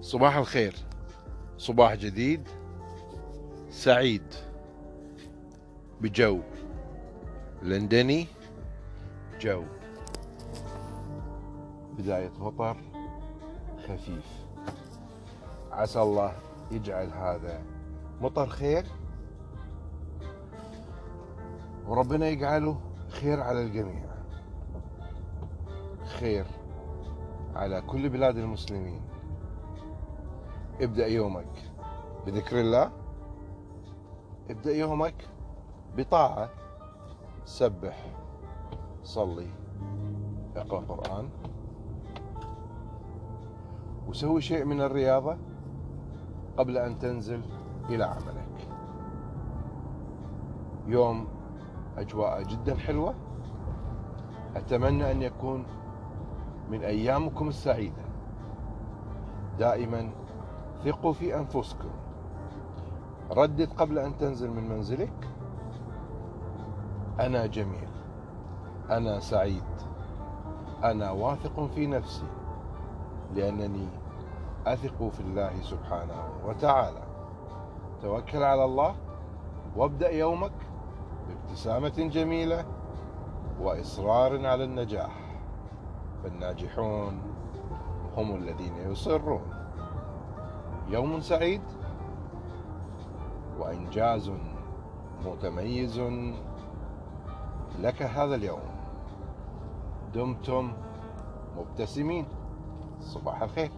صباح الخير. صباح جديد سعيد بجو لندني جو. بداية مطر خفيف. عسى الله يجعل هذا مطر خير. وربنا يجعله خير على الجميع. خير على كل بلاد المسلمين. ابدأ يومك بذكر الله. ابدأ يومك بطاعة. سبح صلي اقرأ قرآن وسوي شيء من الرياضة قبل أن تنزل إلى عملك. يوم أجواء جدا حلوة. أتمنى أن يكون من أيامكم السعيدة. دائما ثقوا في أنفسكم. ردد قبل أن تنزل من منزلك. أنا جميل. أنا سعيد. أنا واثق في نفسي. لأنني أثق في الله سبحانه وتعالى. توكل على الله وابدأ يومك بابتسامة جميلة وإصرار على النجاح. فالناجحون هم الذين يصرون. يوم سعيد. وإنجاز متميز لك هذا اليوم. دمتم مبتسمين. صباح الخير.